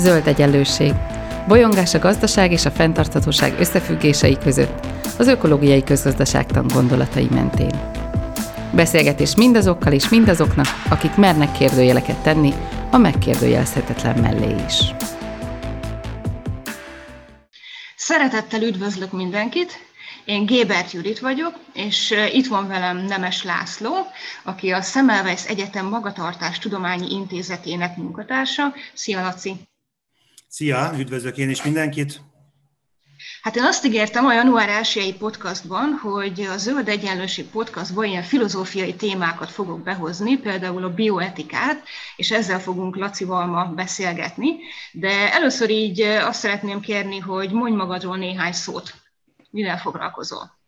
Zöld egyenlőség. Bolyongás a gazdaság és a fenntarthatóság összefüggései között, az ökológiai közgazdaságtan gondolatai mentén. Beszélgetés mindazokkal és mindazoknak, akik mernek kérdőjeleket tenni, a megkérdőjelezhetetlen mellé is. Szeretettel üdvözlök mindenkit! Én Gébert Judit vagyok, és itt van velem Nemes László, aki a Semmelweis Egyetem Magatartás Tudományi Intézetének munkatársa. Szia, Laci! Szia, üdvözlök én is mindenkit! Hát én azt ígértem a január 1 podcastban, hogy a Zöld Egyenlőség podcastban ilyen filozófiai témákat fogok behozni, például a bioetikát, és ezzel fogunk Lacival ma beszélgetni. De először így azt szeretném kérni, hogy mondj magadról néhány szót. Mivel foglalkozol?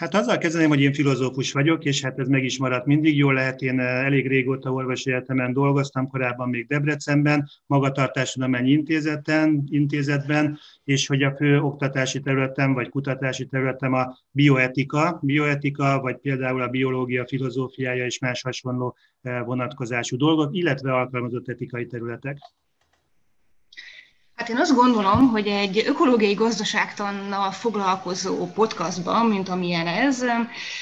Hát azzal kezdeném, hogy én filozófus vagyok, és hát ez meg is maradt mindig. Jól lehet, én eh, elég régóta orvosi egyetemen dolgoztam, korábban még Debrecenben, magatartástudományi intézeten, intézetben, és hogy a fő oktatási területem vagy kutatási területem a bioetika, bioetika, vagy például a biológia filozófiája és más hasonló eh, vonatkozású dolgok, illetve alkalmazott etikai területek. Hát én azt gondolom, hogy egy ökológiai gazdaságtannal foglalkozó podcastban, mint amilyen ez,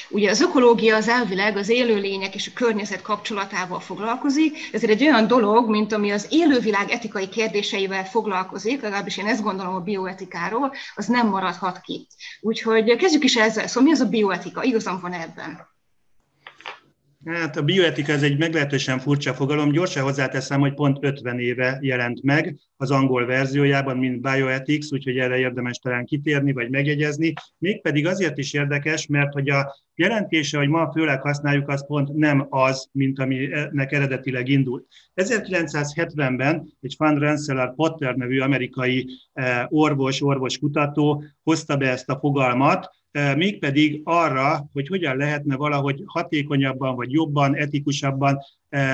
ugye az ökológia az elvileg az élőlények és a környezet kapcsolatával foglalkozik, ezért egy olyan dolog, mint ami az élővilág etikai kérdéseivel foglalkozik, legalábbis én ezt gondolom a bioetikáról, az nem maradhat ki. Úgyhogy kezdjük is ezzel. Szóval mi az a bioetika? Igazam van ebben? Hát a bioetika ez egy meglehetősen furcsa fogalom. Gyorsan hozzáteszem, hogy pont 50 éve jelent meg az angol verziójában, mint bioethics, úgyhogy erre érdemes talán kitérni vagy megjegyezni. Mégpedig azért is érdekes, mert hogy a jelentése, hogy ma főleg használjuk, az pont nem az, mint aminek eredetileg indult. 1970-ben egy Van Rensselaer Potter nevű amerikai eh, orvos, orvoskutató hozta be ezt a fogalmat, mégpedig arra, hogy hogyan lehetne valahogy hatékonyabban, vagy jobban, etikusabban,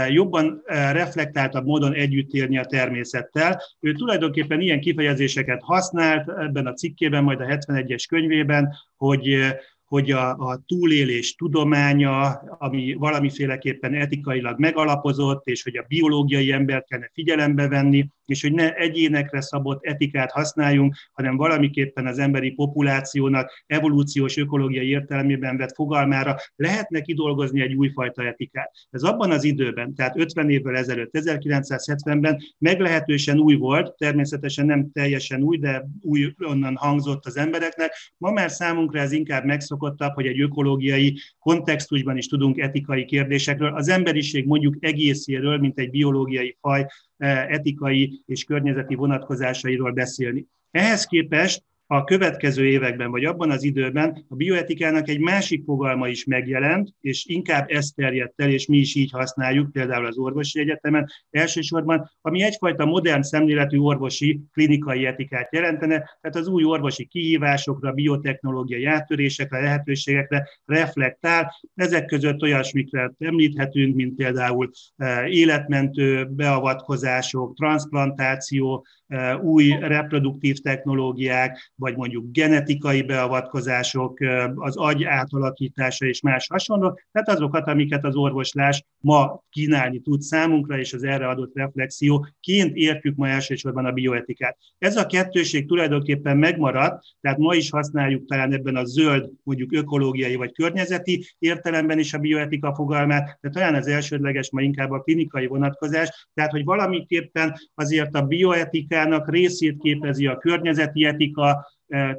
jobban reflektáltabb módon együtt élni a természettel. Ő tulajdonképpen ilyen kifejezéseket használt ebben a cikkében, majd a 71-es könyvében, hogy hogy a, a túlélés tudománya, ami valamiféleképpen etikailag megalapozott, és hogy a biológiai embert kellene figyelembe venni, és hogy ne egyénekre szabott etikát használjunk, hanem valamiképpen az emberi populációnak evolúciós ökológiai értelmében vett fogalmára lehetne kidolgozni egy újfajta etikát. Ez abban az időben, tehát 50 évvel ezelőtt, 1970-ben meglehetősen új volt, természetesen nem teljesen új, de új onnan hangzott az embereknek. Ma már számunkra ez inkább megszokottabb, hogy egy ökológiai kontextusban is tudunk etikai kérdésekről, az emberiség mondjuk egészéről, mint egy biológiai faj eh, etikai és környezeti vonatkozásairól beszélni. Ehhez képest a következő években, vagy abban az időben a bioetikának egy másik fogalma is megjelent, és inkább ezt terjedt el, és mi is így használjuk, például az orvosi egyetemen elsősorban, ami egyfajta modern szemléletű orvosi klinikai etikát jelentene, tehát az új orvosi kihívásokra, biotechnológiai áttörésekre, lehetőségekre reflektál. Ezek között olyasmikre említhetünk, mint például eh, életmentő beavatkozások, transplantáció, eh, új reproduktív technológiák, vagy mondjuk genetikai beavatkozások, az agy átalakítása és más hasonló, tehát azokat, amiket az orvoslás ma kínálni tud számunkra, és az erre adott reflexióként értjük ma elsősorban a bioetikát. Ez a kettőség tulajdonképpen megmaradt, tehát ma is használjuk talán ebben a zöld, mondjuk ökológiai vagy környezeti értelemben is a bioetika fogalmát, de talán az elsődleges ma inkább a klinikai vonatkozás, tehát hogy valamiképpen azért a bioetikának részét képezi a környezeti etika,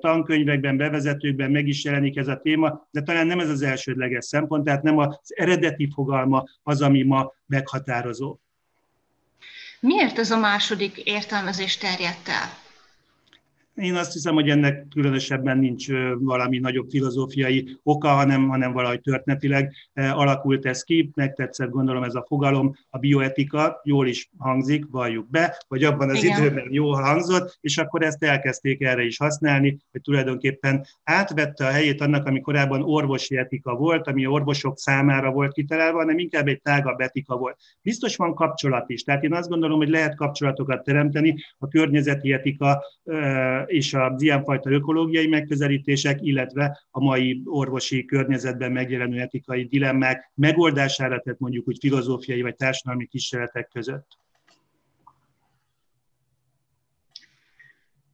tankönyvekben, bevezetőkben meg is jelenik ez a téma, de talán nem ez az elsődleges szempont, tehát nem az eredeti fogalma az, ami ma meghatározó. Miért ez a második értelmezés terjedt el? Én azt hiszem, hogy ennek különösebben nincs valami nagyobb filozófiai oka, hanem, hanem valahogy történetileg alakult ez ki. Megtetszett gondolom ez a fogalom, a bioetika, jól is hangzik, valljuk be, vagy abban az Igen. időben jól hangzott, és akkor ezt elkezdték erre is használni, hogy tulajdonképpen átvette a helyét annak, ami korábban orvosi etika volt, ami orvosok számára volt kitalálva, hanem inkább egy tágabb etika volt. Biztos van kapcsolat is, tehát én azt gondolom, hogy lehet kapcsolatokat teremteni a környezeti etika és az ilyenfajta ökológiai megközelítések, illetve a mai orvosi környezetben megjelenő etikai dilemmák megoldására, tehát mondjuk úgy filozófiai vagy társadalmi kísérletek között.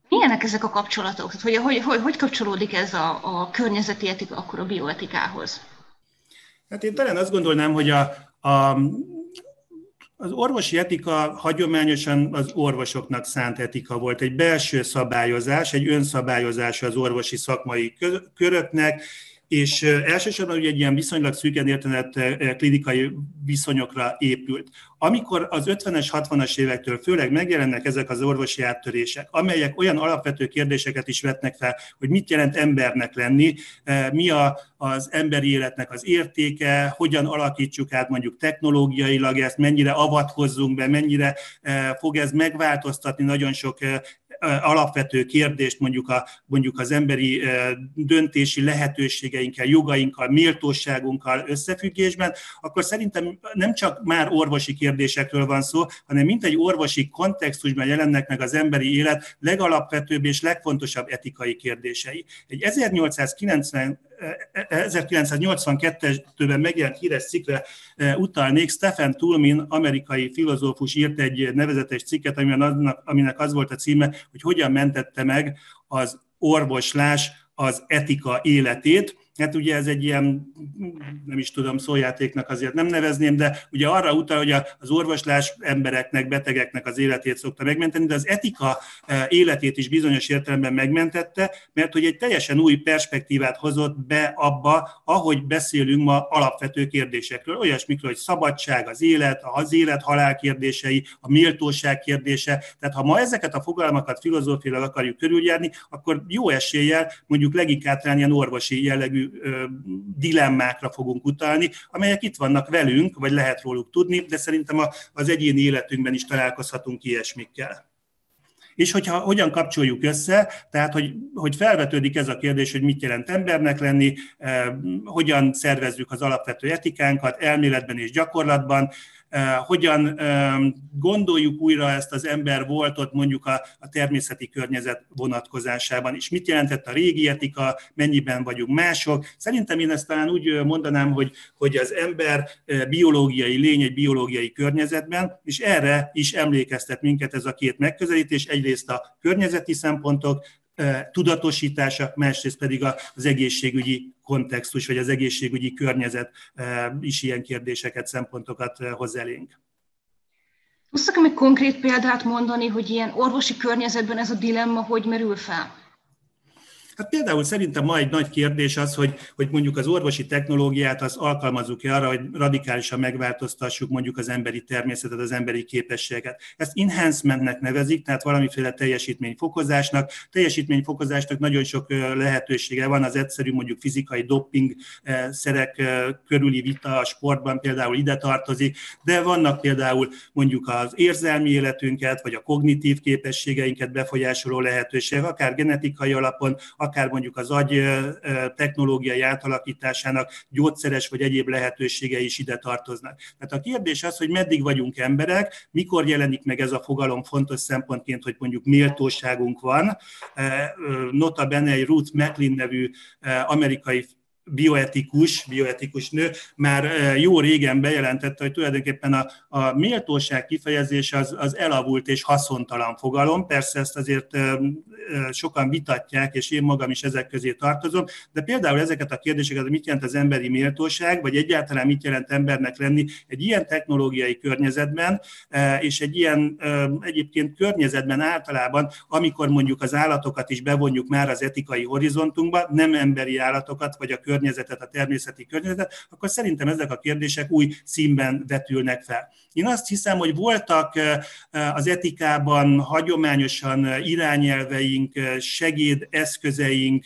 Milyenek ezek a kapcsolatok? Tehát, hogy, hogy, hogy, hogy kapcsolódik ez a, a környezeti etika akkor a bioetikához? Hát én talán azt gondolnám, hogy a, a az orvosi etika hagyományosan az orvosoknak szánt etika volt. Egy belső szabályozás, egy önszabályozás az orvosi szakmai köröknek, és elsősorban ugye egy ilyen viszonylag szűken értenett klinikai viszonyokra épült. Amikor az 50-es, 60-as évektől főleg megjelennek ezek az orvosi áttörések, amelyek olyan alapvető kérdéseket is vetnek fel, hogy mit jelent embernek lenni, mi a, az emberi életnek az értéke, hogyan alakítsuk át mondjuk technológiailag ezt, mennyire avatkozzunk be, mennyire fog ez megváltoztatni nagyon sok alapvető kérdést mondjuk, a, mondjuk az emberi döntési lehetőségeinkkel, jogainkkal, méltóságunkkal összefüggésben, akkor szerintem nem csak már orvosi kérdésekről van szó, hanem mint egy orvosi kontextusban jelennek meg az emberi élet legalapvetőbb és legfontosabb etikai kérdései. Egy 1890 1982-ben megjelent híres cikkre utalnék. Stephen Toulmin, amerikai filozófus írt egy nevezetes cikket, aminek az volt a címe, hogy hogyan mentette meg az orvoslás az etika életét. Hát ugye ez egy ilyen, nem is tudom, szójátéknak azért nem nevezném, de ugye arra utal, hogy az orvoslás embereknek, betegeknek az életét szokta megmenteni, de az etika eh, életét is bizonyos értelemben megmentette, mert hogy egy teljesen új perspektívát hozott be abba, ahogy beszélünk ma alapvető kérdésekről, olyasmikről, hogy szabadság, az élet, az élet-halál kérdései, a méltóság kérdése. Tehát ha ma ezeket a fogalmakat filozófiailag akarjuk körüljárni, akkor jó eséllyel mondjuk leginkább ilyen orvosi jellegű dilemmákra fogunk utalni, amelyek itt vannak velünk, vagy lehet róluk tudni, de szerintem az egyéni életünkben is találkozhatunk ilyesmikkel. És hogyha hogyan kapcsoljuk össze, tehát hogy, hogy felvetődik ez a kérdés, hogy mit jelent embernek lenni, hogyan szervezzük az alapvető etikánkat elméletben és gyakorlatban, hogyan gondoljuk újra ezt az ember voltot mondjuk a, természeti környezet vonatkozásában, és mit jelentett a régi etika, mennyiben vagyunk mások. Szerintem én ezt talán úgy mondanám, hogy, hogy az ember biológiai lény egy biológiai környezetben, és erre is emlékeztet minket ez a két megközelítés, egyrészt a környezeti szempontok, tudatosítása, másrészt pedig az egészségügyi kontextus, vagy az egészségügyi környezet is ilyen kérdéseket, szempontokat hoz elénk. Tudsz még konkrét példát mondani, hogy ilyen orvosi környezetben ez a dilemma hogy merül fel? Hát például szerintem ma egy nagy kérdés az, hogy, hogy mondjuk az orvosi technológiát az alkalmazzuk-e arra, hogy radikálisan megváltoztassuk mondjuk az emberi természetet, az emberi képességet. Ezt enhancementnek nevezik, tehát valamiféle teljesítményfokozásnak. Teljesítményfokozásnak nagyon sok lehetősége van, az egyszerű mondjuk fizikai doping szerek körüli vita a sportban például ide tartozik, de vannak például mondjuk az érzelmi életünket, vagy a kognitív képességeinket befolyásoló lehetőségek, akár genetikai alapon, akár mondjuk az agy technológiai átalakításának gyógyszeres vagy egyéb lehetőségei is ide tartoznak. Tehát a kérdés az, hogy meddig vagyunk emberek, mikor jelenik meg ez a fogalom fontos szempontként, hogy mondjuk méltóságunk van. Nota bene egy Ruth McLean nevű amerikai bioetikus, bioetikus nő már jó régen bejelentette, hogy tulajdonképpen a, a méltóság kifejezés az, az elavult és haszontalan fogalom. Persze ezt azért sokan vitatják, és én magam is ezek közé tartozom, de például ezeket a kérdéseket, mit jelent az emberi méltóság, vagy egyáltalán mit jelent embernek lenni egy ilyen technológiai környezetben, és egy ilyen egyébként környezetben általában, amikor mondjuk az állatokat is bevonjuk már az etikai horizontunkba, nem emberi állatokat, vagy a környezetet, a természeti környezetet, akkor szerintem ezek a kérdések új színben vetülnek fel. Én azt hiszem, hogy voltak az etikában hagyományosan irányelveink, segédeszközeink,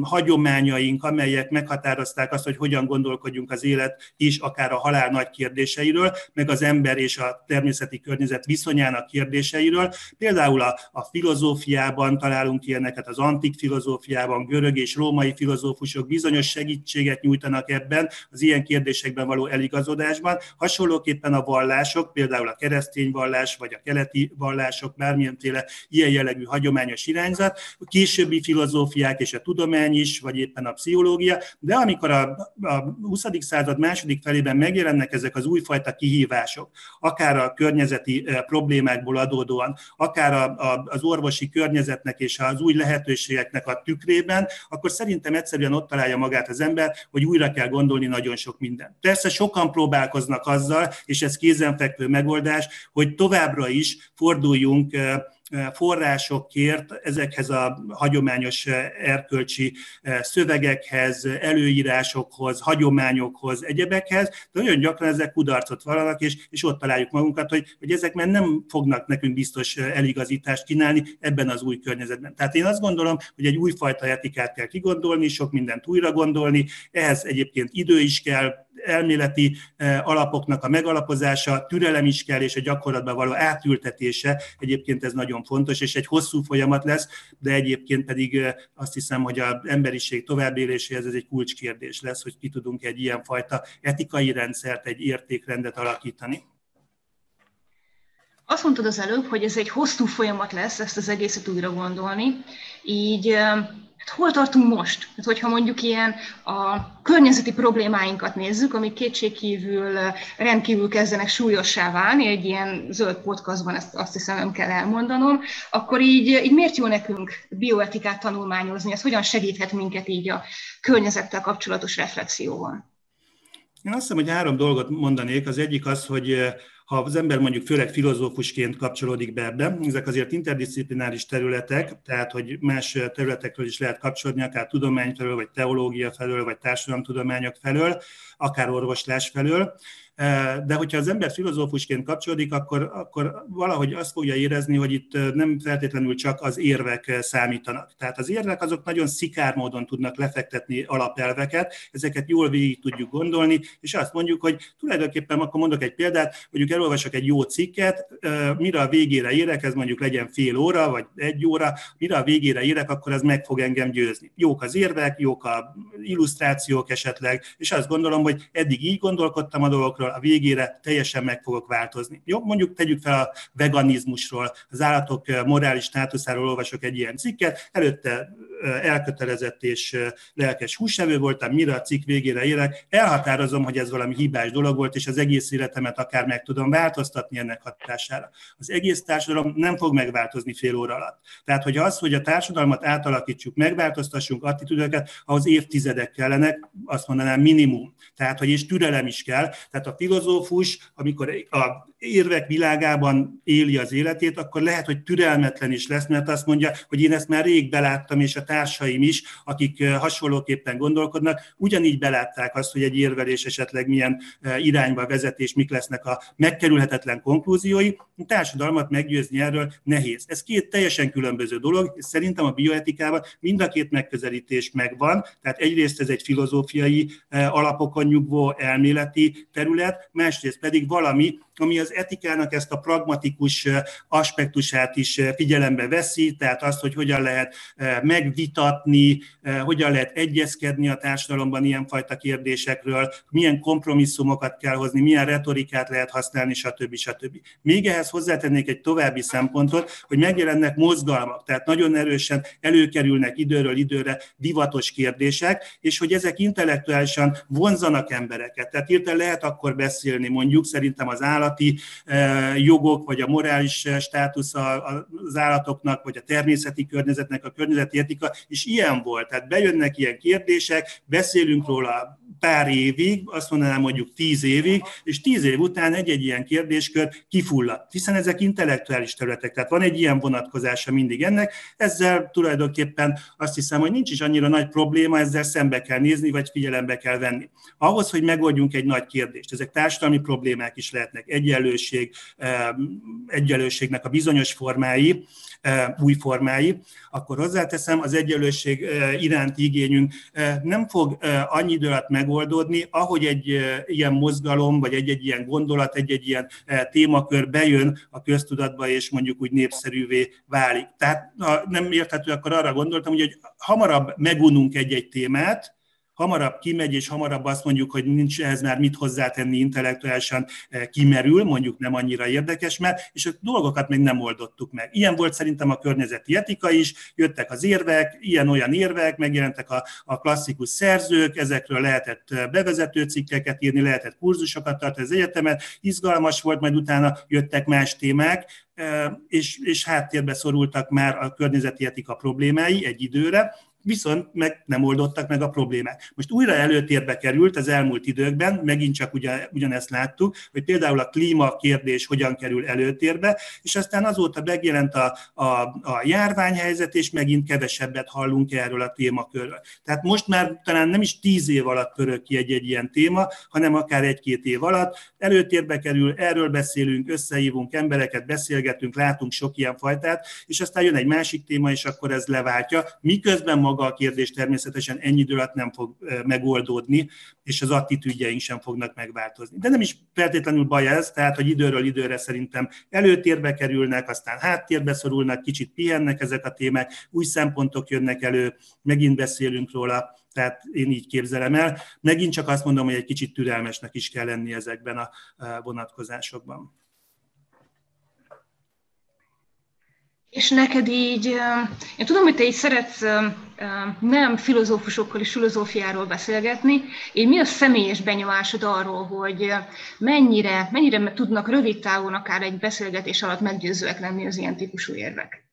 hagyományaink, amelyek meghatározták azt, hogy hogyan gondolkodjunk az élet is, akár a halál nagy kérdéseiről, meg az ember és a természeti környezet viszonyának kérdéseiről. Például a, a filozófiában találunk ilyeneket, az antik filozófiában, görög és római filozófusok bizony bizonyos segítséget nyújtanak ebben, az ilyen kérdésekben való eligazodásban. Hasonlóképpen a vallások, például a keresztény vallás, vagy a keleti vallások, bármilyenféle ilyen jellegű hagyományos irányzat, a későbbi filozófiák és a tudomány is, vagy éppen a pszichológia, de amikor a, a 20. század második felében megjelennek ezek az újfajta kihívások, akár a környezeti problémákból adódóan, akár a, a, az orvosi környezetnek és az új lehetőségeknek a tükrében, akkor szerintem egyszerűen ott találja magát az ember, hogy újra kell gondolni nagyon sok mindent. Persze sokan próbálkoznak azzal, és ez kézenfekvő megoldás, hogy továbbra is forduljunk forrásokért ezekhez a hagyományos erkölcsi szövegekhez, előírásokhoz, hagyományokhoz, egyebekhez, de nagyon gyakran ezek kudarcot vallanak, és, és ott találjuk magunkat, hogy, hogy ezek már nem fognak nekünk biztos eligazítást kínálni ebben az új környezetben. Tehát én azt gondolom, hogy egy újfajta etikát kell kigondolni, sok mindent újra gondolni, ehhez egyébként idő is kell, elméleti eh, alapoknak a megalapozása, türelem is kell, és a gyakorlatban való átültetése, egyébként ez nagyon fontos, és egy hosszú folyamat lesz, de egyébként pedig eh, azt hiszem, hogy az emberiség továbbéléséhez ez egy kulcskérdés lesz, hogy ki tudunk egy ilyenfajta etikai rendszert, egy értékrendet alakítani. Azt mondtad az előbb, hogy ez egy hosszú folyamat lesz, ezt az egészet újra gondolni, így eh, hol tartunk most? Hát, hogyha mondjuk ilyen a környezeti problémáinkat nézzük, amik kétségkívül rendkívül kezdenek súlyossá válni, egy ilyen zöld podcastban ezt azt hiszem nem kell elmondanom, akkor így, így miért jó nekünk bioetikát tanulmányozni? Ez hogyan segíthet minket így a környezettel kapcsolatos reflexióval? Én azt hiszem, hogy három dolgot mondanék. Az egyik az, hogy ha az ember mondjuk főleg filozófusként kapcsolódik be ebbe, ezek azért interdisziplináris területek, tehát hogy más területekről is lehet kapcsolódni, akár tudomány felől, vagy teológia felől, vagy társadalomtudományok felől, akár orvoslás felől. De hogyha az ember filozófusként kapcsolódik, akkor, akkor valahogy azt fogja érezni, hogy itt nem feltétlenül csak az érvek számítanak. Tehát az érvek azok nagyon szikár módon tudnak lefektetni alapelveket, ezeket jól végig tudjuk gondolni, és azt mondjuk, hogy tulajdonképpen akkor mondok egy példát, mondjuk elolvasok egy jó cikket, mire a végére érek, ez mondjuk legyen fél óra, vagy egy óra, mire a végére érek, akkor az meg fog engem győzni. Jók az érvek, jók a illusztrációk esetleg, és azt gondolom, hogy eddig így gondolkodtam a dolgokról, a végére teljesen meg fogok változni. Jó, mondjuk tegyük fel a veganizmusról, az állatok morális státuszáról olvasok egy ilyen cikket, előtte elkötelezett és lelkes húsevő voltam, mire a cikk végére érek, elhatározom, hogy ez valami hibás dolog volt, és az egész életemet akár meg tudom változtatni ennek hatására. Az egész társadalom nem fog megváltozni fél óra alatt. Tehát, hogy az, hogy a társadalmat átalakítsuk, megváltoztassunk attitűdöket, ahhoz évtizedek kellenek, azt mondanám minimum. Tehát, hogy és türelem is kell. Tehát a filozófus, amikor a érvek világában éli az életét, akkor lehet, hogy türelmetlen is lesz, mert azt mondja, hogy én ezt már rég beláttam, és a társaim is, akik hasonlóképpen gondolkodnak, ugyanígy belátták azt, hogy egy érvelés esetleg milyen irányba vezet, és mik lesznek a megkerülhetetlen konklúziói. A társadalmat meggyőzni erről nehéz. Ez két teljesen különböző dolog, és szerintem a bioetikában mind a két megközelítés megvan, tehát egyrészt ez egy filozófiai alapokon nyugvó elméleti terület, másrészt pedig valami, ami az etikának ezt a pragmatikus aspektusát is figyelembe veszi, tehát azt, hogy hogyan lehet megvitatni, hogyan lehet egyezkedni a társadalomban ilyenfajta kérdésekről, milyen kompromisszumokat kell hozni, milyen retorikát lehet használni, stb. stb. Még ehhez hozzátennék egy további szempontot, hogy megjelennek mozgalmak, tehát nagyon erősen előkerülnek időről időre divatos kérdések, és hogy ezek intellektuálisan vonzanak embereket. Tehát hirtelen lehet akkor beszélni mondjuk szerintem az állati eh, jogok, vagy a morális eh, státusz az állatoknak, vagy a természeti környezetnek, a környezeti etika, és ilyen volt. Tehát bejönnek ilyen kérdések, beszélünk róla pár évig, azt mondanám mondjuk tíz évig, és tíz év után egy-egy ilyen kérdéskör kifulladt, hiszen ezek intellektuális területek, tehát van egy ilyen vonatkozása mindig ennek, ezzel tulajdonképpen azt hiszem, hogy nincs is annyira nagy probléma, ezzel szembe kell nézni, vagy figyelembe kell venni. Ahhoz, hogy megoldjunk egy nagy kérdést, ezek társadalmi problémák is lehetnek, egyenlőség, egyenlőségnek a bizonyos formái, új formái, akkor hozzáteszem, az egyenlőség iránti igényünk nem fog annyi idő alatt megoldódni, ahogy egy ilyen mozgalom, vagy egy-egy ilyen gondolat, egy-egy ilyen témakör bejön a köztudatba, és mondjuk úgy népszerűvé válik. Tehát nem érthető, akkor arra gondoltam, hogy hamarabb megununk egy-egy témát, hamarabb kimegy, és hamarabb azt mondjuk, hogy nincs ehhez már mit hozzátenni intellektuálisan kimerül, mondjuk nem annyira érdekes, mert és a dolgokat még nem oldottuk meg. Ilyen volt szerintem a környezeti etika is, jöttek az érvek, ilyen-olyan érvek, megjelentek a, a klasszikus szerzők, ezekről lehetett bevezető cikkeket írni, lehetett kurzusokat tartani az egyetemet, izgalmas volt, majd utána jöttek más témák, és, és háttérbe szorultak már a környezeti etika problémái egy időre, viszont meg nem oldottak meg a problémák. Most újra előtérbe került az elmúlt időkben, megint csak ugyan, ugyanezt láttuk, hogy például a klíma kérdés hogyan kerül előtérbe, és aztán azóta megjelent a, a, a járványhelyzet, és megint kevesebbet hallunk erről a témakörről. Tehát most már talán nem is tíz év alatt pörög ki egy-egy ilyen téma, hanem akár egy-két év alatt előtérbe kerül, erről beszélünk, összehívunk embereket, beszélgetünk, látunk sok ilyen fajtát, és aztán jön egy másik téma, és akkor ez leváltja, miközben maga maga a kérdés természetesen ennyi idő alatt nem fog megoldódni, és az attitűdjeink sem fognak megváltozni. De nem is feltétlenül baj ez, tehát, hogy időről időre szerintem előtérbe kerülnek, aztán háttérbe szorulnak, kicsit pihennek ezek a témák, új szempontok jönnek elő, megint beszélünk róla, tehát én így képzelem el. Megint csak azt mondom, hogy egy kicsit türelmesnek is kell lenni ezekben a vonatkozásokban. És neked így, én tudom, hogy te így szeretsz nem filozófusokkal és filozófiáról beszélgetni, én mi a személyes benyomásod arról, hogy mennyire, mennyire tudnak rövid távon akár egy beszélgetés alatt meggyőzőek lenni az ilyen típusú érvek?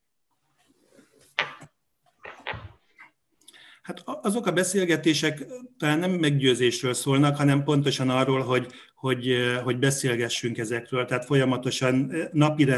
Hát azok a beszélgetések talán nem meggyőzésről szólnak, hanem pontosan arról, hogy hogy, hogy beszélgessünk ezekről, tehát folyamatosan napi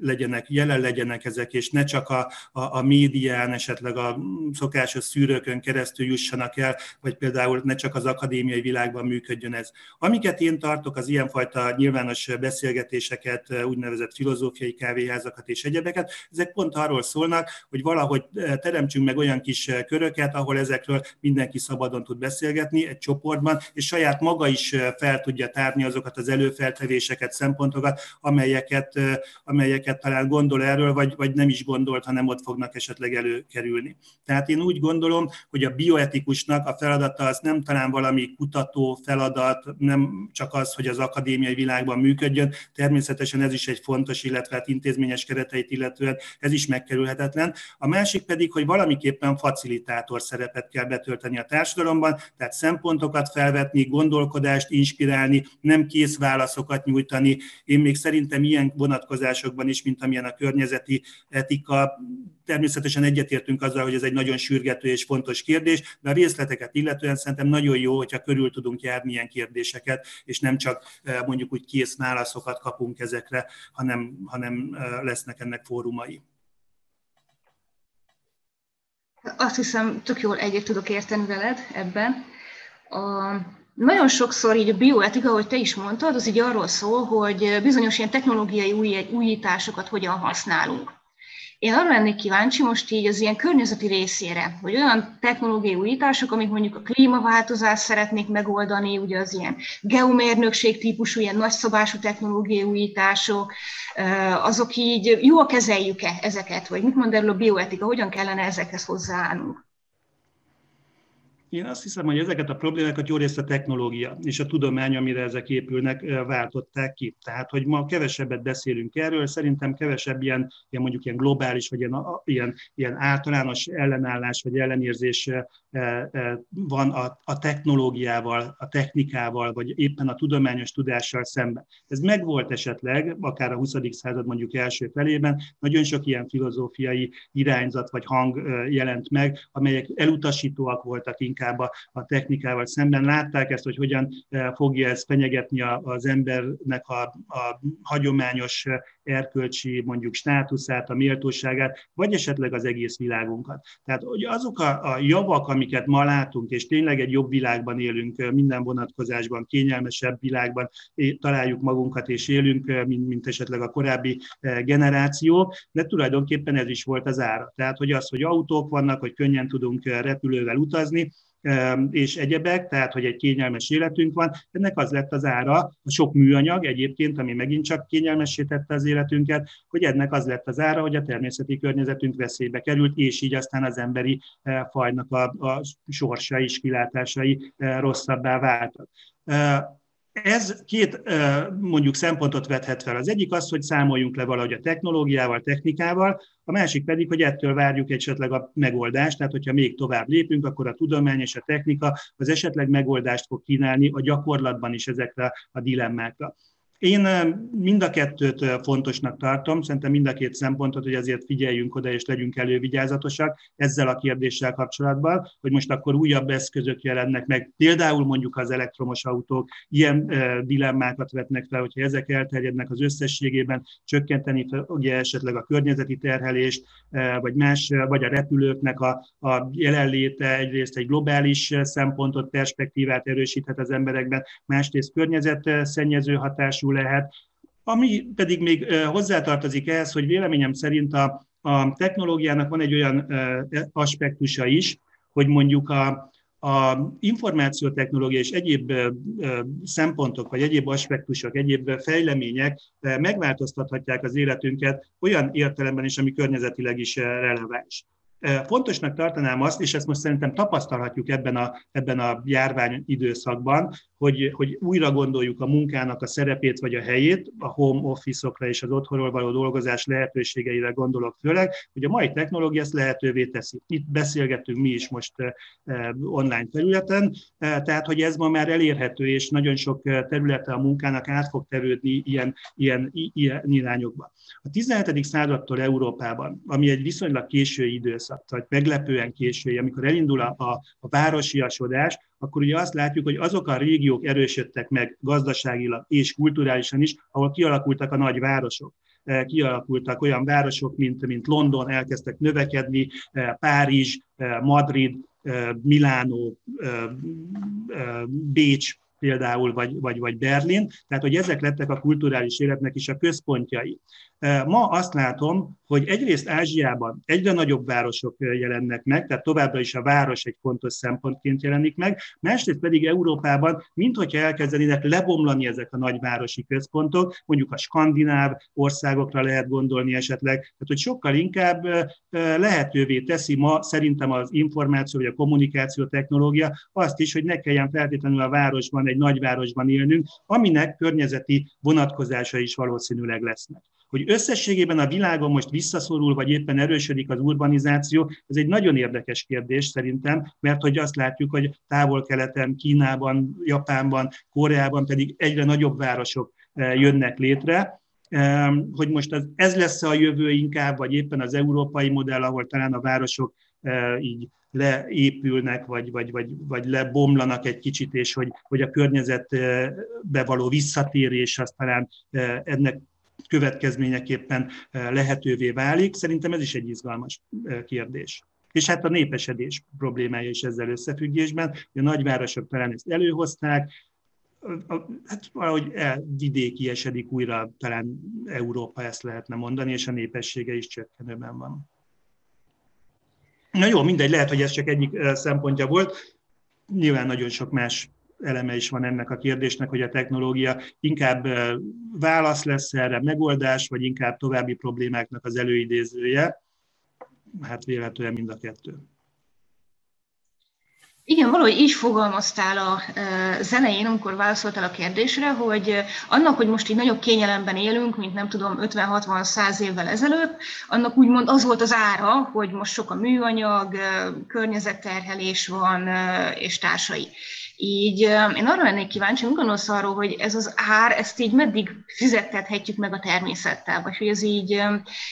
legyenek, jelen legyenek ezek, és ne csak a, a, a médián, esetleg a szokásos szűrőkön keresztül jussanak el, vagy például ne csak az akadémiai világban működjön ez. Amiket én tartok, az ilyenfajta nyilvános beszélgetéseket, úgynevezett filozófiai kávéházakat és egyebeket, ezek pont arról szólnak, hogy valahogy teremtsünk meg olyan kis köröket, ahol ezekről mindenki szabadon tud beszélgetni egy csoportban, és saját maga is fel tudja tudja tárni azokat az előfeltevéseket, szempontokat, amelyeket, amelyeket talán gondol erről, vagy, vagy nem is gondolt, hanem ott fognak esetleg előkerülni. Tehát én úgy gondolom, hogy a bioetikusnak a feladata az nem talán valami kutató feladat, nem csak az, hogy az akadémiai világban működjön, természetesen ez is egy fontos, illetve hát intézményes kereteit illetően ez is megkerülhetetlen. A másik pedig, hogy valamiképpen facilitátor szerepet kell betölteni a társadalomban, tehát szempontokat felvetni, gondolkodást inspirálni, adni, nem kész válaszokat nyújtani. Én még szerintem ilyen vonatkozásokban is, mint amilyen a környezeti etika, természetesen egyetértünk azzal, hogy ez egy nagyon sürgető és fontos kérdés, de a részleteket illetően szerintem nagyon jó, hogyha körül tudunk járni ilyen kérdéseket, és nem csak eh, mondjuk úgy kész válaszokat kapunk ezekre, hanem, hanem eh, lesznek ennek fórumai. Azt hiszem, tök jól egyet tudok érteni veled ebben. A, nagyon sokszor így a bioetika, ahogy te is mondtad, az így arról szól, hogy bizonyos ilyen technológiai új, újításokat hogyan használunk. Én arra lennék kíváncsi most így az ilyen környezeti részére, hogy olyan technológiai újítások, amik mondjuk a klímaváltozást szeretnék megoldani, ugye az ilyen geomérnökség típusú, ilyen nagyszabású technológiai újítások, azok így jól kezeljük-e ezeket, vagy mit mond erről a bioetika, hogyan kellene ezekhez hozzáállnunk? Én azt hiszem, hogy ezeket a problémákat jó részt a technológia és a tudomány, amire ezek épülnek, váltották ki. Tehát, hogy ma kevesebbet beszélünk erről, szerintem kevesebb ilyen, ilyen mondjuk ilyen globális, vagy ilyen, ilyen, ilyen általános ellenállás, vagy ellenérzés van a, a technológiával, a technikával, vagy éppen a tudományos tudással szemben. Ez megvolt esetleg, akár a 20. század mondjuk első felében, nagyon sok ilyen filozófiai irányzat vagy hang jelent meg, amelyek elutasítóak voltak inkább a, a technikával szemben. Látták ezt, hogy hogyan fogja ez fenyegetni az embernek a, a hagyományos erkölcsi mondjuk státuszát, a méltóságát, vagy esetleg az egész világunkat. Tehát hogy azok a, a javak, amiket ma látunk, és tényleg egy jobb világban élünk, minden vonatkozásban, kényelmesebb világban találjuk magunkat és élünk, mint, mint esetleg a korábbi generáció, de tulajdonképpen ez is volt az ára. Tehát, hogy az, hogy autók vannak, hogy könnyen tudunk repülővel utazni, és egyebek, tehát hogy egy kényelmes életünk van. Ennek az lett az ára, a sok műanyag egyébként, ami megint csak kényelmesítette az életünket, hogy ennek az lett az ára, hogy a természeti környezetünk veszélybe került, és így aztán az emberi fajnak a, a sorsa és kilátásai rosszabbá váltak. Ez két mondjuk szempontot vethet fel. Az egyik az, hogy számoljunk le valahogy a technológiával, technikával, a másik pedig, hogy ettől várjuk esetleg a megoldást, tehát hogyha még tovább lépünk, akkor a tudomány és a technika az esetleg megoldást fog kínálni a gyakorlatban is ezekre a dilemmákra. Én mind a kettőt fontosnak tartom, szerintem mind a két szempontot, hogy azért figyeljünk oda és legyünk elővigyázatosak ezzel a kérdéssel kapcsolatban, hogy most akkor újabb eszközök jelennek meg, például mondjuk az elektromos autók ilyen dilemmákat vetnek fel, hogyha ezek elterjednek az összességében, csökkenteni ugye esetleg a környezeti terhelést, vagy más, vagy a repülőknek a, a jelenléte egyrészt egy globális szempontot, perspektívát erősíthet az emberekben, másrészt környezetszennyező hatású hatású lehet. Ami pedig még hozzátartozik ehhez, hogy véleményem szerint a, a technológiának van egy olyan aspektusa is, hogy mondjuk a, a információtechnológia és egyéb szempontok, vagy egyéb aspektusok, egyéb fejlemények megváltoztathatják az életünket olyan értelemben is, ami környezetileg is releváns. Fontosnak tartanám azt, és ezt most szerintem tapasztalhatjuk ebben a, ebben a járvány időszakban, hogy, hogy újra gondoljuk a munkának a szerepét vagy a helyét, a home office-okra és az otthonról való dolgozás lehetőségeire gondolok főleg, hogy a mai technológia ezt lehetővé teszi. Itt beszélgetünk mi is most online területen, tehát hogy ez ma már elérhető, és nagyon sok területe a munkának át fog terődni ilyen, ilyen, ilyen irányokba. A 17. századtól Európában, ami egy viszonylag késő időszak, vagy meglepően késő, amikor elindul a, a, a városiasodás, akkor ugye azt látjuk, hogy azok a régiók erősödtek meg gazdaságilag és kulturálisan is, ahol kialakultak a nagy városok e, kialakultak olyan városok, mint, mint London, elkezdtek növekedni, e, Párizs, e, Madrid, Milánó, Bécs, például, vagy, vagy, vagy Berlin, tehát hogy ezek lettek a kulturális életnek is a központjai. Ma azt látom, hogy egyrészt Ázsiában egyre nagyobb városok jelennek meg, tehát továbbra is a város egy fontos szempontként jelenik meg, másrészt pedig Európában, minthogyha elkezdenének lebomlani ezek a nagyvárosi központok, mondjuk a skandináv országokra lehet gondolni esetleg, tehát hogy sokkal inkább lehetővé teszi ma szerintem az információ vagy a kommunikáció technológia azt is, hogy ne kelljen feltétlenül a városban, egy nagyvárosban élnünk, aminek környezeti vonatkozása is valószínűleg lesznek. Hogy összességében a világon most visszaszorul, vagy éppen erősödik az urbanizáció, ez egy nagyon érdekes kérdés szerintem, mert hogy azt látjuk, hogy távol-keleten, Kínában, Japánban, Koreában pedig egyre nagyobb városok eh, jönnek létre, hogy most ez, lesz a jövő inkább, vagy éppen az európai modell, ahol talán a városok eh, így leépülnek, vagy, vagy, vagy, vagy lebomlanak egy kicsit, és hogy, hogy a környezetbe való visszatérés az talán eh, ennek következményeképpen eh, lehetővé válik. Szerintem ez is egy izgalmas eh, kérdés. És hát a népesedés problémája is ezzel összefüggésben, a nagyvárosok talán ezt előhozták, hát valahogy vidéki esedik újra, talán Európa ezt lehetne mondani, és a népessége is csökkenőben van. Na jó, mindegy, lehet, hogy ez csak egyik eh, szempontja volt. Nyilván nagyon sok más eleme is van ennek a kérdésnek, hogy a technológia inkább válasz lesz erre, megoldás, vagy inkább további problémáknak az előidézője. Hát véletlenül mind a kettő. Igen, valahogy így fogalmaztál a zenején, amikor válaszoltál a kérdésre, hogy annak, hogy most így nagyobb kényelemben élünk, mint nem tudom 50-60-100 évvel ezelőtt, annak úgymond az volt az ára, hogy most sok a műanyag, környezetterhelés van, és társai. Így én arra lennék kíváncsi, hogy gondolsz arról, hogy ez az ár, ezt így meddig fizettethetjük meg a természettel, vagy hogy ez így,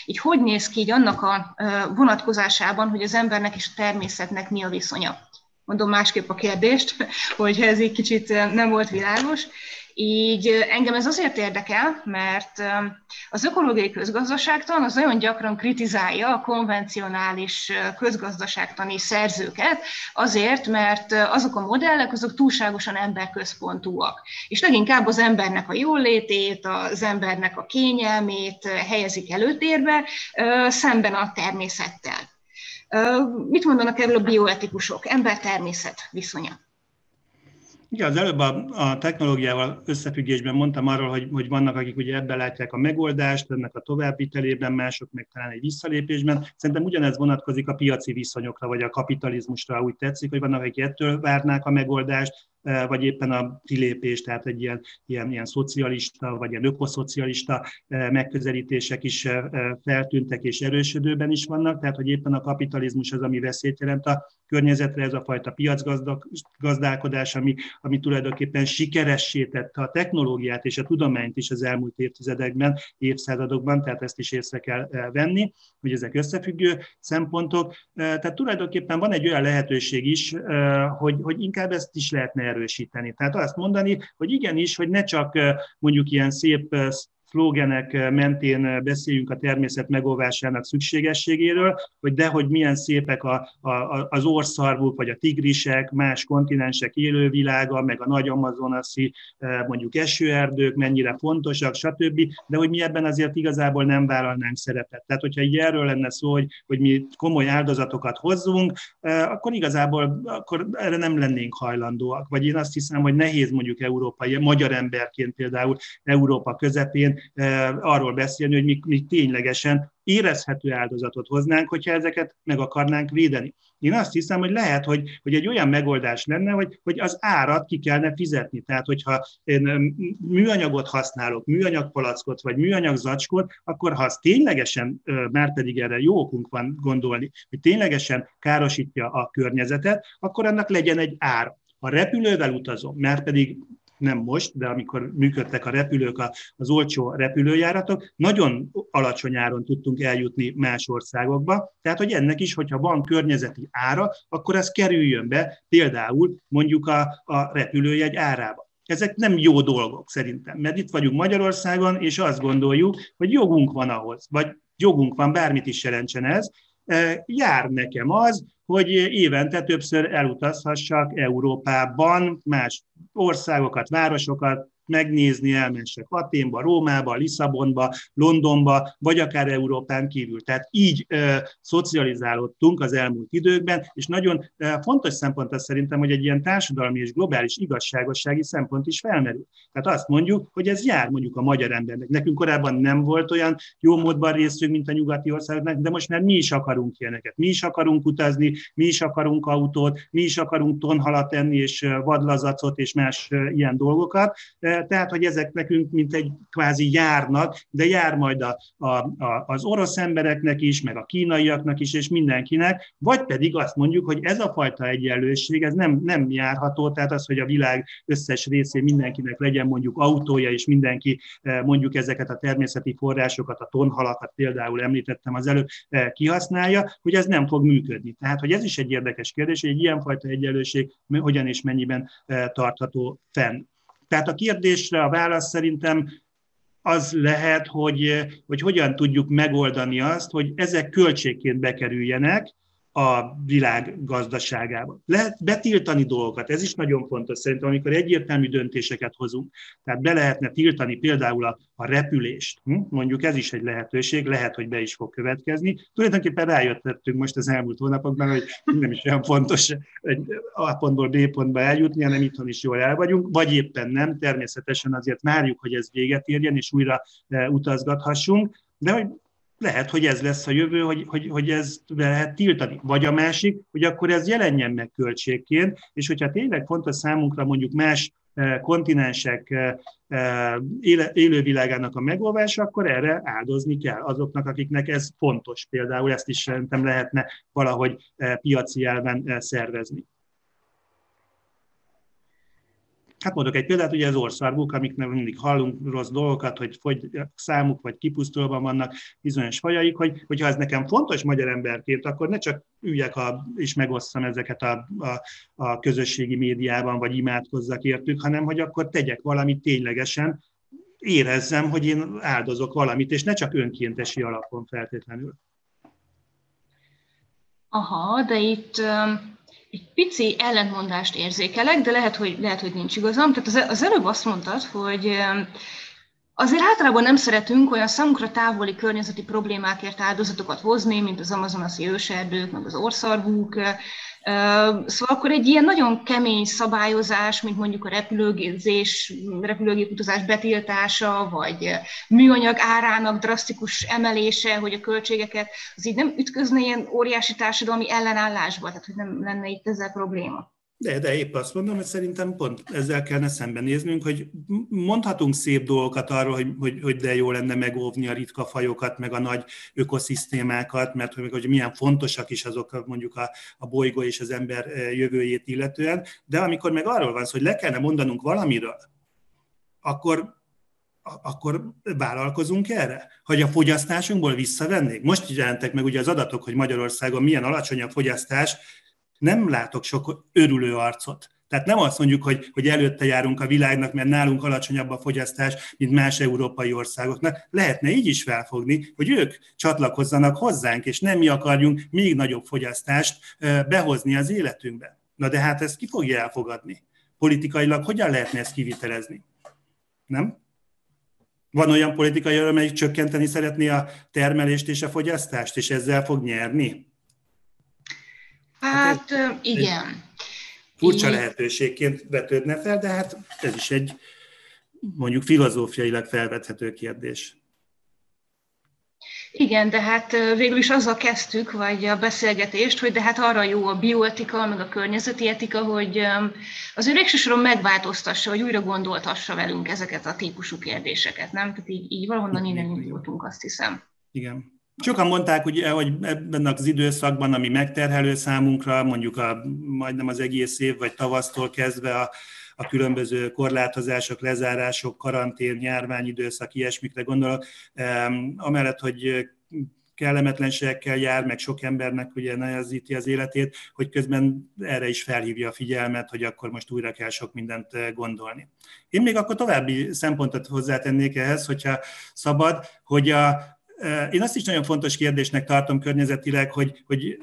így hogy néz ki így annak a vonatkozásában, hogy az embernek és a természetnek mi a viszonya? Mondom másképp a kérdést, hogy ez egy kicsit nem volt világos. Így engem ez azért érdekel, mert az ökológiai közgazdaságtan az nagyon gyakran kritizálja a konvencionális közgazdaságtani szerzőket, azért, mert azok a modellek, azok túlságosan emberközpontúak. És leginkább az embernek a jólétét, az embernek a kényelmét helyezik előtérbe, szemben a természettel. Mit mondanak erről a bioetikusok, ember-természet viszonya? Igen, az előbb a, a technológiával összefüggésben mondtam arról, hogy, hogy vannak, akik ugye ebben látják a megoldást, ennek a továbbvitelében, mások meg talán egy visszalépésben. Szerintem ugyanez vonatkozik a piaci viszonyokra, vagy a kapitalizmusra, úgy tetszik, hogy vannak, akik ettől várnák a megoldást, vagy éppen a kilépés, tehát egy ilyen, ilyen, ilyen szocialista, vagy ilyen ökoszocialista megközelítések is feltűntek és erősödőben is vannak, tehát hogy éppen a kapitalizmus az, ami veszélyt jelent a környezetre, ez a fajta piacgazdálkodás, ami, ami tulajdonképpen sikeressé tette a technológiát és a tudományt is az elmúlt évtizedekben, évszázadokban, tehát ezt is észre kell venni, hogy ezek összefüggő szempontok. Tehát tulajdonképpen van egy olyan lehetőség is, hogy, hogy inkább ezt is lehetne erősíteni. Tehát azt mondani, hogy igenis, hogy ne csak mondjuk ilyen szép szlógenek mentén beszéljünk a természet megóvásának szükségességéről, hogy de hogy milyen szépek a, a, az orszarvuk, vagy a tigrisek, más kontinensek élővilága, meg a nagy amazonaszi mondjuk esőerdők, mennyire fontosak, stb., de hogy mi ebben azért igazából nem vállalnánk szerepet. Tehát, hogyha így erről lenne szó, hogy, hogy mi komoly áldozatokat hozzunk, akkor igazából akkor erre nem lennénk hajlandóak. Vagy én azt hiszem, hogy nehéz mondjuk európai, magyar emberként például Európa közepén arról beszélni, hogy mi, mi ténylegesen érezhető áldozatot hoznánk, hogyha ezeket meg akarnánk védeni. Én azt hiszem, hogy lehet, hogy, hogy egy olyan megoldás lenne, hogy, hogy az árat ki kellene fizetni. Tehát, hogyha én műanyagot használok, műanyagpalackot vagy műanyag zacskót, akkor ha az ténylegesen, már pedig erre jó okunk van gondolni, hogy ténylegesen károsítja a környezetet, akkor annak legyen egy ár. Ha repülővel utazom, mert pedig nem most, de amikor működtek a repülők, az olcsó repülőjáratok, nagyon alacsony áron tudtunk eljutni más országokba. Tehát, hogy ennek is, hogyha van környezeti ára, akkor ez kerüljön be például mondjuk a, a repülőjegy árába. Ezek nem jó dolgok szerintem, mert itt vagyunk Magyarországon, és azt gondoljuk, hogy jogunk van ahhoz, vagy jogunk van, bármit is jelentsen ez, jár nekem az, hogy évente többször elutazhassak Európában más országokat, városokat, megnézni, elmensek Aténba, Rómába, Lisszabonba, Londonba, vagy akár Európán kívül. Tehát így ö, szocializálódtunk az elmúlt időkben, és nagyon ö, fontos szempont az szerintem, hogy egy ilyen társadalmi és globális igazságossági szempont is felmerül. Tehát azt mondjuk, hogy ez jár mondjuk a magyar embernek. Nekünk korábban nem volt olyan jó módban részünk, mint a nyugati országoknak, de most már mi is akarunk ilyeneket. Mi is akarunk utazni, mi is akarunk autót, mi is akarunk tonhalat enni, és vadlazacot, és más ilyen dolgokat tehát hogy ezek nekünk mint egy kvázi járnak, de jár majd a, a, a, az orosz embereknek is, meg a kínaiaknak is, és mindenkinek, vagy pedig azt mondjuk, hogy ez a fajta egyenlőség, ez nem, nem járható, tehát az, hogy a világ összes részén mindenkinek legyen mondjuk autója, és mindenki e, mondjuk ezeket a természeti forrásokat, a tonhalakat például említettem az előbb, e, kihasználja, hogy ez nem fog működni. Tehát, hogy ez is egy érdekes kérdés, hogy egy ilyenfajta egyenlőség hogyan és mennyiben e, tartható fenn. Tehát a kérdésre a válasz szerintem az lehet, hogy, hogy hogyan tudjuk megoldani azt, hogy ezek költségként bekerüljenek, a világ gazdaságába. Lehet betiltani dolgokat, ez is nagyon fontos szerintem, amikor egyértelmű döntéseket hozunk. Tehát be lehetne tiltani például a, a repülést. Hm? Mondjuk ez is egy lehetőség, lehet, hogy be is fog következni. Tulajdonképpen rájöttettünk most az elmúlt hónapokban, hogy nem is olyan fontos egy A pontból B pontba eljutni, hanem itthon is jól el vagyunk, vagy éppen nem. Természetesen azért várjuk, hogy ez véget érjen, és újra e, utazgathassunk. De hogy lehet, hogy ez lesz a jövő, hogy, hogy, hogy ez lehet tiltani. Vagy a másik, hogy akkor ez jelenjen meg költségként, és hogyha tényleg fontos számunkra mondjuk más eh, kontinensek eh, eh, élővilágának a megolvása, akkor erre áldozni kell azoknak, akiknek ez fontos. Például ezt is szerintem lehetne valahogy piaci elven szervezni. Hát mondok egy példát, ugye az orszarvuk, amiknek mindig hallunk rossz dolgokat, hogy fogy számuk, vagy kipusztulóban vannak bizonyos fajaik, hogy, hogyha ez nekem fontos magyar emberként, akkor ne csak üljek a, és megosszam ezeket a, a, a közösségi médiában, vagy imádkozzak értük, hanem hogy akkor tegyek valamit ténylegesen, érezzem, hogy én áldozok valamit, és ne csak önkéntesi alapon feltétlenül. Aha, de itt egy pici ellentmondást érzékelek, de lehet, hogy, lehet, hogy nincs igazam. Tehát az, az előbb azt mondtad, hogy Azért általában nem szeretünk olyan számunkra távoli környezeti problémákért áldozatokat hozni, mint az amazonasi őserdők, meg az orszarvúk. Szóval akkor egy ilyen nagyon kemény szabályozás, mint mondjuk a repülőgépzés, repülőgéputazás betiltása, vagy műanyag árának drasztikus emelése, hogy a költségeket, az így nem ütközne ilyen óriási társadalmi ellenállásba, tehát hogy nem lenne itt ezzel probléma. De, de épp azt mondom, hogy szerintem pont ezzel kellene szembenéznünk, hogy mondhatunk szép dolgokat arról, hogy, hogy, hogy de jó lenne megóvni a ritka fajokat, meg a nagy ökoszisztémákat, mert hogy, hogy milyen fontosak is azok mondjuk a, a bolygó és az ember eh, jövőjét illetően, de amikor meg arról van szó, hogy le kellene mondanunk valamiről, akkor akkor vállalkozunk erre? Hogy a fogyasztásunkból visszavennék? Most jelentek meg ugye az adatok, hogy Magyarországon milyen alacsony a fogyasztás, nem látok sok örülő arcot. Tehát nem azt mondjuk, hogy, hogy előtte járunk a világnak, mert nálunk alacsonyabb a fogyasztás, mint más európai országoknak. Lehetne így is felfogni, hogy ők csatlakozzanak hozzánk, és nem mi akarjunk még nagyobb fogyasztást behozni az életünkbe. Na de hát ezt ki fogja elfogadni? Politikailag hogyan lehetne ezt kivitelezni? Nem? Van olyan politikai, amelyik csökkenteni szeretné a termelést és a fogyasztást, és ezzel fog nyerni? Hát, hát igen. Furcsa lehetőségként vetődne fel, de hát ez is egy mondjuk filozófiailag felvethető kérdés. Igen, de hát végül is azzal kezdtük, vagy a beszélgetést, hogy de hát arra jó a bioetika, meg a környezeti etika, hogy az végső soron megváltoztassa, vagy újra gondoltassa velünk ezeket a típusú kérdéseket, nem? Tehát így, így valahonnan innen indultunk, azt hiszem. Igen. Sokan mondták, ugye, hogy ebben az időszakban, ami megterhelő számunkra, mondjuk a, majdnem az egész év, vagy tavasztól kezdve a, a különböző korlátozások, lezárások, karantén, járványidőszak, ilyesmikre gondolok, amellett, hogy kellemetlenségekkel jár, meg sok embernek ugye nehezíti az életét, hogy közben erre is felhívja a figyelmet, hogy akkor most újra kell sok mindent gondolni. Én még akkor további szempontot hozzátennék ehhez, hogyha szabad, hogy a, én azt is nagyon fontos kérdésnek tartom környezetileg, hogy, hogy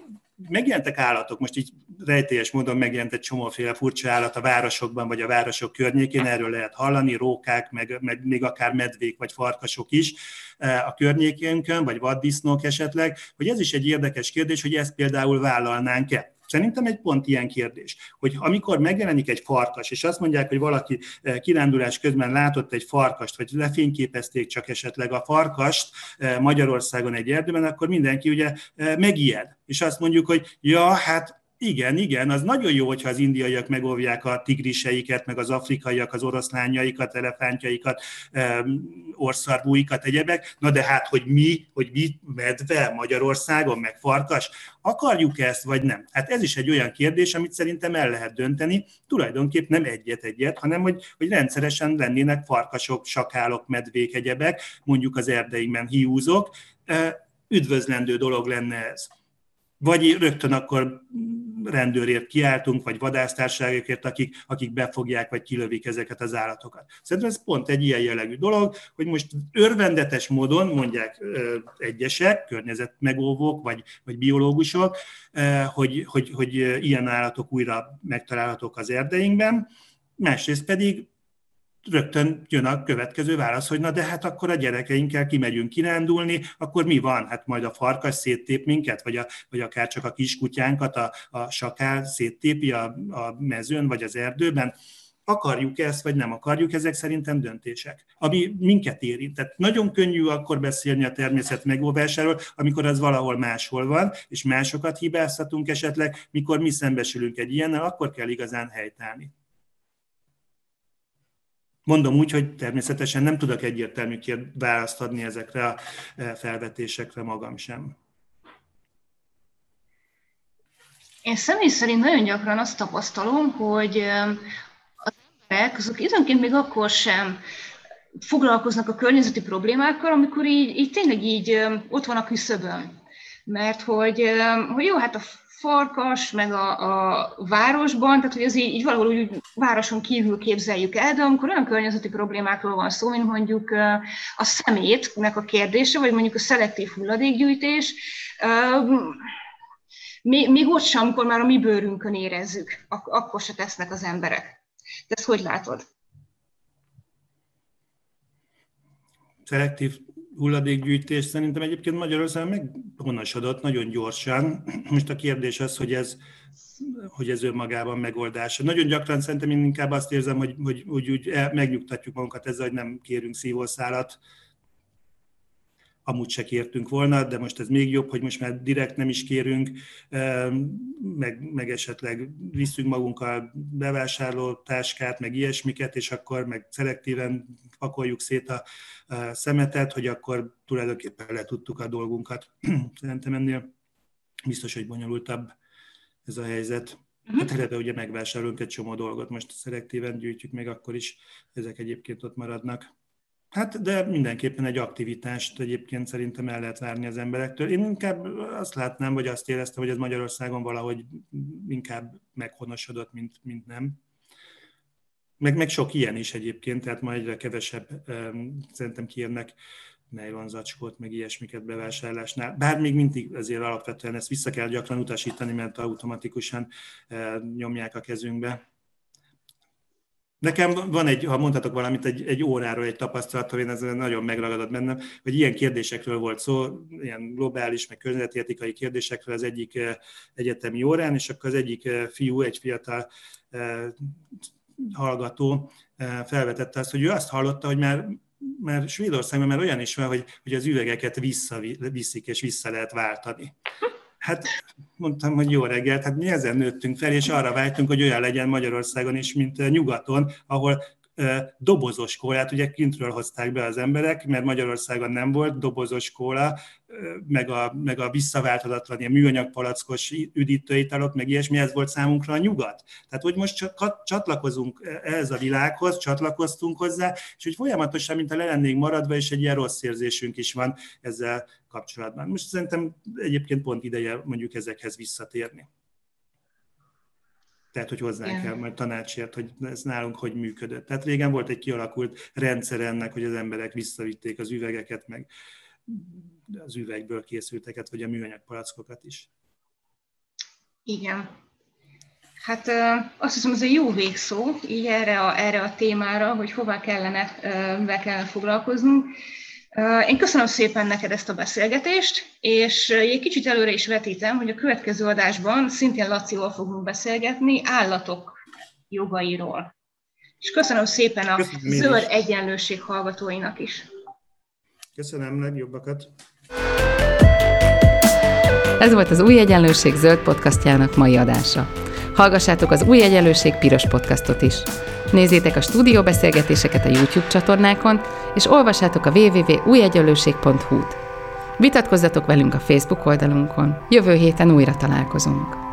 megjelentek állatok, most így rejtélyes módon megjelent egy csomóféle furcsa állat a városokban, vagy a városok környékén, erről lehet hallani, rókák, meg, meg még akár medvék, vagy farkasok is a környékénkön, vagy vaddisznók esetleg, hogy ez is egy érdekes kérdés, hogy ezt például vállalnánk-e. Szerintem egy pont ilyen kérdés, hogy amikor megjelenik egy farkas, és azt mondják, hogy valaki eh, kirándulás közben látott egy farkast, vagy lefényképezték csak esetleg a farkast eh, Magyarországon egy erdőben, akkor mindenki ugye eh, megijed. És azt mondjuk, hogy ja, hát igen, igen, az nagyon jó, hogyha az indiaiak megóvják a tigriseiket, meg az afrikaiak, az oroszlányaikat, elefántjaikat, orszarvúikat, egyebek. Na de hát, hogy mi, hogy mi medve Magyarországon, meg farkas, akarjuk ezt, vagy nem? Hát ez is egy olyan kérdés, amit szerintem el lehet dönteni, tulajdonképp nem egyet-egyet, hanem hogy, hogy rendszeresen lennének farkasok, sakálok, medvék, egyebek, mondjuk az erdeiben hiúzok. Üdvözlendő dolog lenne ez vagy rögtön akkor rendőrért kiáltunk, vagy vadásztárságokért, akik, akik befogják, vagy kilövik ezeket az állatokat. Szerintem ez pont egy ilyen jellegű dolog, hogy most örvendetes módon mondják egyesek, környezetmegóvók, vagy, vagy biológusok, hogy, hogy, hogy ilyen állatok újra megtalálhatók az erdeinkben, másrészt pedig rögtön jön a következő válasz, hogy na de hát akkor a gyerekeinkkel kimegyünk kirándulni, akkor mi van? Hát majd a farkas széttép minket, vagy, a, vagy akár csak a kiskutyánkat a, a sakál széttépi a, a mezőn, vagy az erdőben. Akarjuk ezt, vagy nem akarjuk, ezek szerintem döntések, ami minket érint. Tehát nagyon könnyű akkor beszélni a természet megóvásáról, amikor az valahol máshol van, és másokat hibáztatunk esetleg, mikor mi szembesülünk egy ilyennel, akkor kell igazán helytállni. Mondom úgy, hogy természetesen nem tudok egyértelmű választ adni ezekre a e, felvetésekre magam sem. Én személy szerint nagyon gyakran azt tapasztalom, hogy az emberek azok időnként még akkor sem foglalkoznak a környezeti problémákkal, amikor így, így tényleg így ott van a küszöbön. Mert hogy, hogy jó, hát a farkas, meg a, a városban, tehát hogy ez így, így valahol úgy városon kívül képzeljük el, de amikor olyan környezeti problémákról van szó, mint mondjuk a szemétnek a kérdése, vagy mondjuk a szelektív hulladékgyűjtés, még, ott sem, amikor már a mi bőrünkön érezzük, ak- akkor se tesznek az emberek. De ezt hogy látod? szelektív hulladékgyűjtés szerintem egyébként Magyarországon meghonosodott nagyon gyorsan. Most a kérdés az, hogy ez, hogy ez önmagában megoldása. Nagyon gyakran szerintem én inkább azt érzem, hogy, hogy, hogy úgy megnyugtatjuk magunkat ezzel, hogy nem kérünk szívószálat, amúgy se kértünk volna, de most ez még jobb, hogy most már direkt nem is kérünk, meg, meg esetleg visszünk magunkkal bevásárló táskát, meg ilyesmiket, és akkor meg szelektíven pakoljuk szét a, a szemetet, hogy akkor tulajdonképpen le tudtuk a dolgunkat. Szerintem ennél biztos, hogy bonyolultabb ez a helyzet. Mhm. Hát eleve ugye megvásárolunk egy csomó dolgot, most szelektíven gyűjtjük meg, akkor is ezek egyébként ott maradnak. Hát, de mindenképpen egy aktivitást egyébként szerintem el lehet várni az emberektől. Én inkább azt látnám, vagy azt éreztem, hogy ez Magyarországon valahogy inkább meghonosodott, mint, mint nem. Meg, meg sok ilyen is egyébként, tehát ma egyre kevesebb szerintem kérnek nylon meg ilyesmiket bevásárlásnál. Bár még mindig azért alapvetően ezt vissza kell gyakran utasítani, mert automatikusan nyomják a kezünkbe. Nekem van egy, ha mondhatok valamit, egy, egy óráról egy tapasztalatom, én ez nagyon megragadott bennem, hogy ilyen kérdésekről volt szó, ilyen globális, meg környezetértikai kérdésekről az egyik eh, egyetemi órán, és akkor az egyik eh, fiú, egy fiatal eh, hallgató felvetette azt, hogy ő azt hallotta, hogy már mert Svédországban már olyan is van, hogy, hogy az üvegeket visszaviszik és vissza lehet váltani. Hát mondtam, hogy jó reggelt, hát mi ezen nőttünk fel, és arra vágytunk, hogy olyan legyen Magyarországon is, mint nyugaton, ahol dobozos kólát, ugye kintről hozták be az emberek, mert Magyarországon nem volt dobozos kóla, meg a, meg a visszaválthatatlan ilyen műanyag palackos üdítőitalok, meg ilyesmi, ez volt számunkra a nyugat. Tehát, hogy most csak csatlakozunk ehhez a világhoz, csatlakoztunk hozzá, és hogy folyamatosan, mint a le lennénk maradva, és egy ilyen rossz érzésünk is van ezzel kapcsolatban. Most szerintem egyébként pont ideje mondjuk ezekhez visszatérni. Tehát, hogy hozzánk yeah. kell majd tanácsért, hogy ez nálunk hogy működött. Tehát régen volt egy kialakult rendszer ennek, hogy az emberek visszavitték az üvegeket, meg az üvegből készülteket, vagy a műanyag palackokat is. Igen. Hát azt hiszem, ez egy jó végszó, így erre a, erre a témára, hogy hová kellene, be kellene foglalkoznunk. Én köszönöm szépen neked ezt a beszélgetést, és egy kicsit előre is vetítem, hogy a következő adásban szintén Lacival fogunk beszélgetni állatok jogairól. És köszönöm szépen a köszönöm Zöld Egyenlőség hallgatóinak is. Köszönöm, legjobbakat! Ez volt az Új Egyenlőség zöld podcastjának mai adása. Hallgassátok az Új Egyenlőség piros podcastot is. Nézzétek a stúdióbeszélgetéseket a YouTube csatornákon, és olvassátok a www.újegyenlőség.hu-t. Vitatkozzatok velünk a Facebook oldalunkon. Jövő héten újra találkozunk.